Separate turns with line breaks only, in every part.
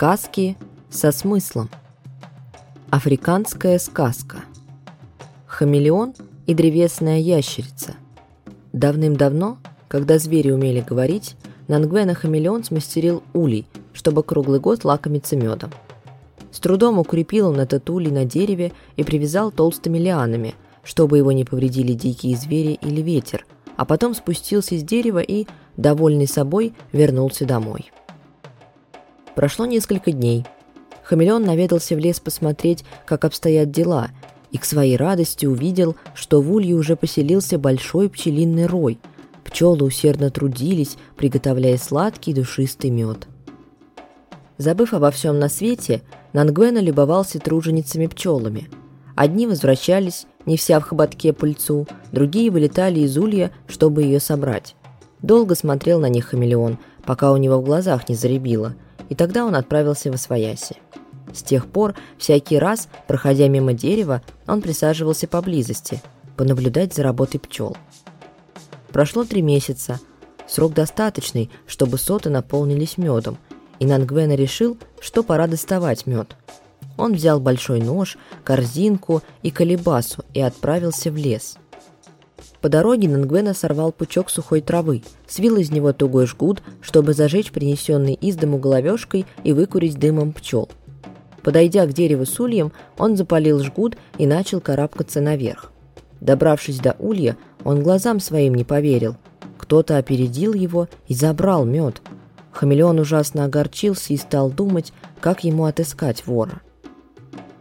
Сказки со смыслом. Африканская сказка. Хамелеон и древесная ящерица. Давным-давно, когда звери умели говорить, Нангвена хамелеон смастерил улей, чтобы круглый год лакомиться медом. С трудом укрепил он этот улей на дереве и привязал толстыми лианами, чтобы его не повредили дикие звери или ветер, а потом спустился с дерева и, довольный собой, вернулся домой. Прошло несколько дней. Хамелеон наведался в лес посмотреть, как обстоят дела, и к своей радости увидел, что в улье уже поселился большой пчелиный рой. Пчелы усердно трудились, приготовляя сладкий душистый мед. Забыв обо всем на свете, Нангвена любовался труженицами-пчелами. Одни возвращались, не вся в хоботке пыльцу, другие вылетали из улья, чтобы ее собрать. Долго смотрел на них хамелеон, пока у него в глазах не заребило – и тогда он отправился в Освояси. С тех пор, всякий раз, проходя мимо дерева, он присаживался поблизости, понаблюдать за работой пчел. Прошло три месяца, срок достаточный, чтобы соты наполнились медом, и Нангвена решил, что пора доставать мед. Он взял большой нож, корзинку и колебасу и отправился в лес – по дороге Нангвена сорвал пучок сухой травы, свил из него тугой жгут, чтобы зажечь принесенный из дому головешкой и выкурить дымом пчел. Подойдя к дереву с ульем, он запалил жгут и начал карабкаться наверх. Добравшись до улья, он глазам своим не поверил. Кто-то опередил его и забрал мед. Хамелеон ужасно огорчился и стал думать, как ему отыскать вора.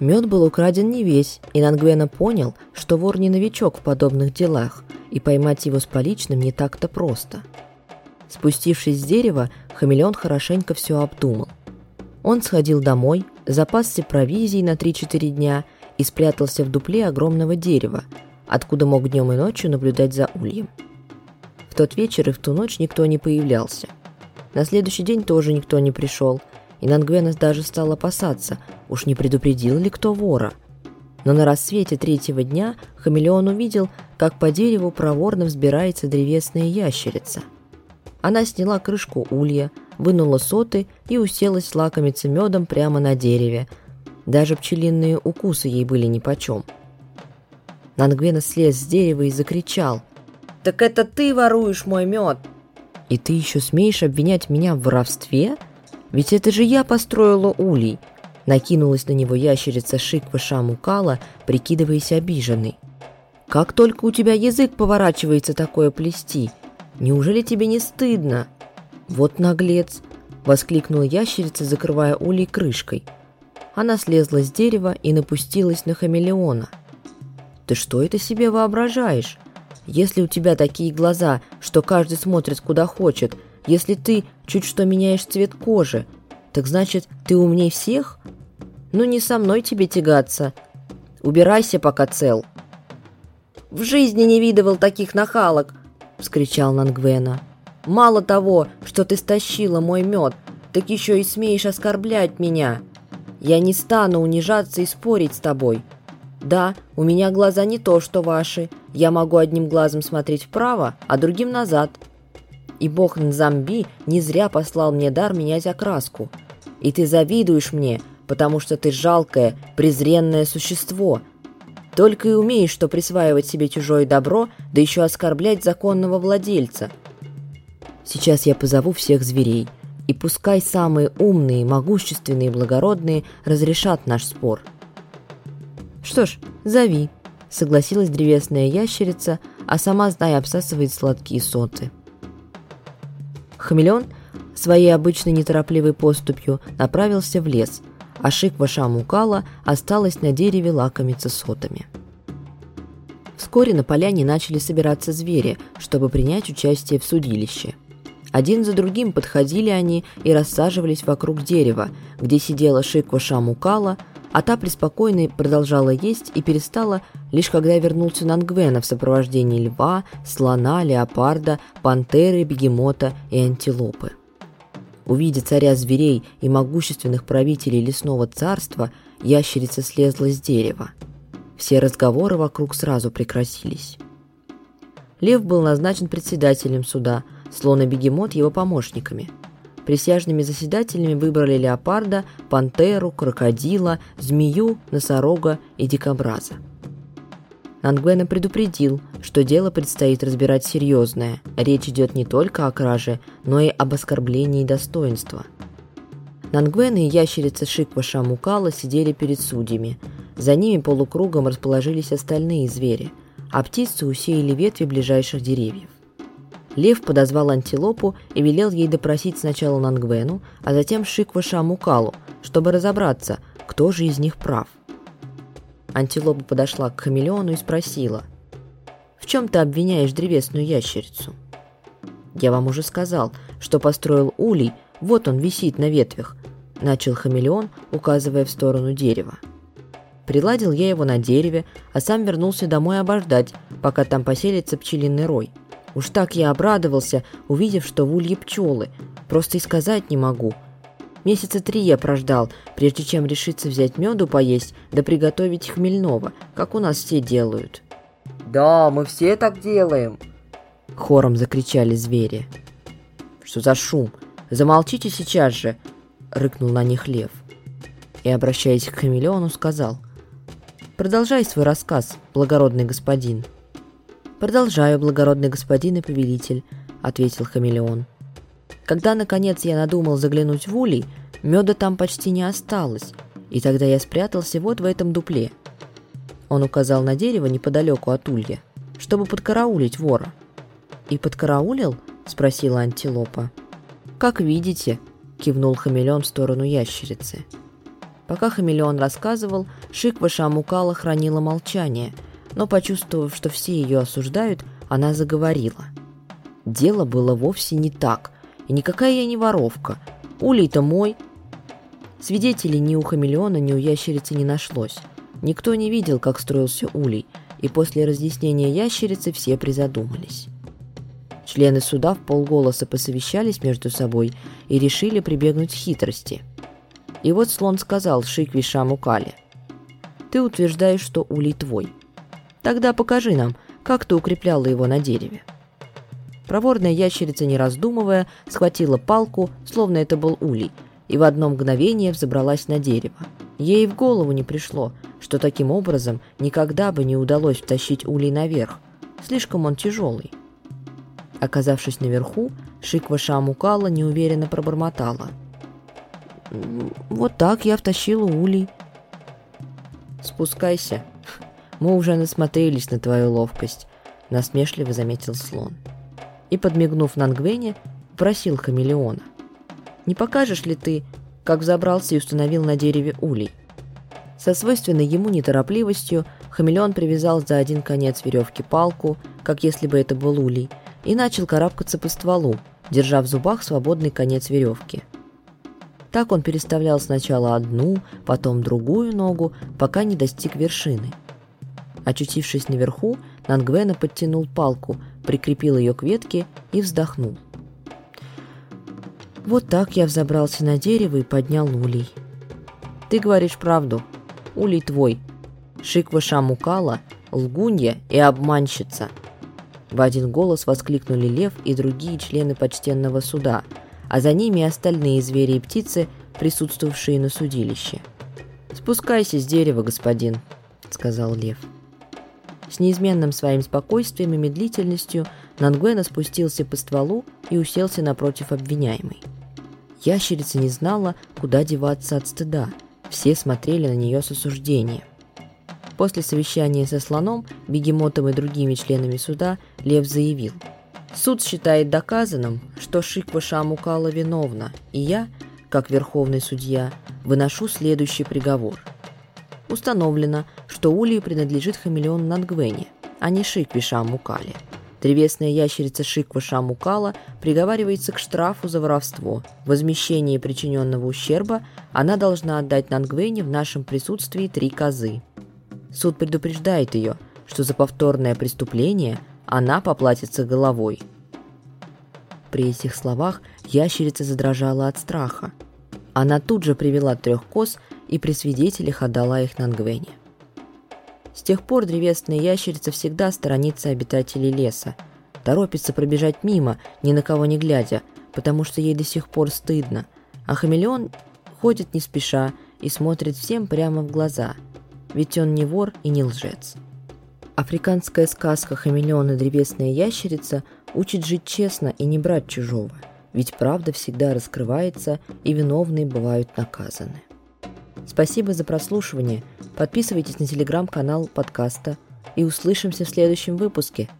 Мед был украден не весь, и Нангвена понял, что вор не новичок в подобных делах, и поймать его с поличным не так-то просто. Спустившись с дерева, хамелеон хорошенько все обдумал. Он сходил домой, запасся провизией на 3-4 дня и спрятался в дупле огромного дерева, откуда мог днем и ночью наблюдать за ульем. В тот вечер и в ту ночь никто не появлялся. На следующий день тоже никто не пришел, и Нангвенес даже стал опасаться, уж не предупредил ли кто вора. Но на рассвете третьего дня хамелеон увидел, как по дереву проворно взбирается древесная ящерица. Она сняла крышку улья, вынула соты и уселась лакомиться медом прямо на дереве. Даже пчелиные укусы ей были нипочем. Нангвена слез с дерева и закричал. «Так это ты воруешь мой мед!» «И ты еще смеешь обвинять меня в воровстве?» Ведь это же я построила улей!» Накинулась на него ящерица Шиква Шамукала, прикидываясь обиженной. «Как только у тебя язык поворачивается такое плести! Неужели тебе не стыдно?» «Вот наглец!» — воскликнула ящерица, закрывая улей крышкой. Она слезла с дерева и напустилась на хамелеона. «Ты что это себе воображаешь? Если у тебя такие глаза, что каждый смотрит куда хочет, если ты чуть что меняешь цвет кожи, так значит, ты умней всех? Ну не со мной тебе тягаться. Убирайся, пока цел. В жизни не видывал таких нахалок, вскричал Нангвена. Мало того, что ты стащила мой мед, так еще и смеешь оскорблять меня. Я не стану унижаться и спорить с тобой. Да, у меня глаза не то, что ваши. Я могу одним глазом смотреть вправо, а другим назад и бог Нзамби не зря послал мне дар менять окраску. И ты завидуешь мне, потому что ты жалкое, презренное существо. Только и умеешь, что присваивать себе чужое добро, да еще оскорблять законного владельца. Сейчас я позову всех зверей, и пускай самые умные, могущественные и благородные разрешат наш спор. Что ж, зови, согласилась древесная ящерица, а сама, зная, обсасывает сладкие соты. Хамелеон своей обычной неторопливой поступью направился в лес, а Шиква Шамукала осталась на дереве лакомиться сотами. Вскоре на поляне начали собираться звери, чтобы принять участие в судилище. Один за другим подходили они и рассаживались вокруг дерева, где сидела Шиква Шамукала, а та преспокойно продолжала есть и перестала, лишь когда вернулся Нангвена в сопровождении льва, слона, леопарда, пантеры, бегемота и антилопы. Увидя царя зверей и могущественных правителей лесного царства, ящерица слезла с дерева. Все разговоры вокруг сразу прекратились. Лев был назначен председателем суда, слон и бегемот его помощниками – присяжными заседателями выбрали леопарда, пантеру, крокодила, змею, носорога и дикобраза. Нангвена предупредил, что дело предстоит разбирать серьезное. Речь идет не только о краже, но и об оскорблении достоинства. Нангвена и ящерица Шиква Шамукала сидели перед судьями. За ними полукругом расположились остальные звери, а птицы усеяли ветви ближайших деревьев. Лев подозвал антилопу и велел ей допросить сначала Нангвену, а затем Шиква Шамукалу, чтобы разобраться, кто же из них прав. Антилопа подошла к хамелеону и спросила, «В чем ты обвиняешь древесную ящерицу?» «Я вам уже сказал, что построил улей, вот он висит на ветвях», начал хамелеон, указывая в сторону дерева. Приладил я его на дереве, а сам вернулся домой обождать, пока там поселится пчелиный рой. Уж так я обрадовался, увидев, что в улье пчелы. Просто и сказать не могу – Месяца три я прождал, прежде чем решиться взять меду поесть, да приготовить хмельного, как у нас все делают.
«Да, мы все так делаем!»
Хором закричали звери.
«Что за шум? Замолчите сейчас же!» Рыкнул на них лев.
И, обращаясь к хамелеону, сказал. «Продолжай свой рассказ, благородный господин». «Продолжаю, благородный господин и повелитель», — ответил хамелеон. Когда, наконец, я надумал заглянуть в улей, меда там почти не осталось, и тогда я спрятался вот в этом дупле. Он указал на дерево неподалеку от улья, чтобы подкараулить вора. «И подкараулил?» – спросила антилопа. «Как видите», – кивнул хамелеон в сторону ящерицы. Пока хамелеон рассказывал, Шиква Шамукала хранила молчание, но, почувствовав, что все ее осуждают, она заговорила. Дело было вовсе не так – и никакая я не воровка. Улей-то мой. Свидетелей ни у хамелеона, ни у ящерицы не нашлось. Никто не видел, как строился улей, и после разъяснения ящерицы все призадумались. Члены суда в полголоса посовещались между собой и решили прибегнуть к хитрости. И вот слон сказал Шикви Шамукале, «Ты утверждаешь, что улей твой. Тогда покажи нам, как ты укрепляла его на дереве». Проворная ящерица, не раздумывая, схватила палку, словно это был улей, и в одно мгновение взобралась на дерево. Ей в голову не пришло, что таким образом никогда бы не удалось втащить улей наверх. Слишком он тяжелый. Оказавшись наверху, Шиква Шамукала неуверенно пробормотала. «Вот так я втащила улей». «Спускайся. Мы уже насмотрелись на твою ловкость», — насмешливо заметил слон и, подмигнув Нангвене, просил хамелеона. «Не покажешь ли ты, как взобрался и установил на дереве улей?» Со свойственной ему неторопливостью хамелеон привязал за один конец веревки палку, как если бы это был улей, и начал карабкаться по стволу, держа в зубах свободный конец веревки. Так он переставлял сначала одну, потом другую ногу, пока не достиг вершины. Очутившись наверху, Нангвена подтянул палку, прикрепил ее к ветке и вздохнул. Вот так я взобрался на дерево и поднял улей. Ты говоришь правду. Улей твой. Шиква Шамукала, лгунья и обманщица. В один голос воскликнули лев и другие члены почтенного суда, а за ними остальные звери и птицы, присутствовавшие на судилище. «Спускайся с дерева, господин», — сказал лев. С неизменным своим спокойствием и медлительностью Нангуэна спустился по стволу и уселся напротив обвиняемой. Ящерица не знала, куда деваться от стыда. Все смотрели на нее с осуждением. После совещания со слоном, бегемотом и другими членами суда Лев заявил. «Суд считает доказанным, что Шиква Шамукала виновна, и я, как верховный судья, выношу следующий приговор. Установлено, что улей принадлежит хамелеону Нангвене, а не Шикве Шамукале. Древесная ящерица Шиква Шамукала приговаривается к штрафу за воровство. Возмещение причиненного ущерба она должна отдать Нангвене в нашем присутствии три козы. Суд предупреждает ее, что за повторное преступление она поплатится головой. При этих словах ящерица задрожала от страха. Она тут же привела трех коз и при свидетелях отдала их Нангвене. С тех пор древесная ящерица всегда сторонится обитателей леса, торопится пробежать мимо, ни на кого не глядя, потому что ей до сих пор стыдно, а хамелеон ходит не спеша и смотрит всем прямо в глаза, ведь он не вор и не лжец. Африканская сказка «Хамелеон и древесная ящерица» учит жить честно и не брать чужого, ведь правда всегда раскрывается и виновные бывают наказаны. Спасибо за прослушивание. Подписывайтесь на телеграм-канал подкаста и услышимся в следующем выпуске –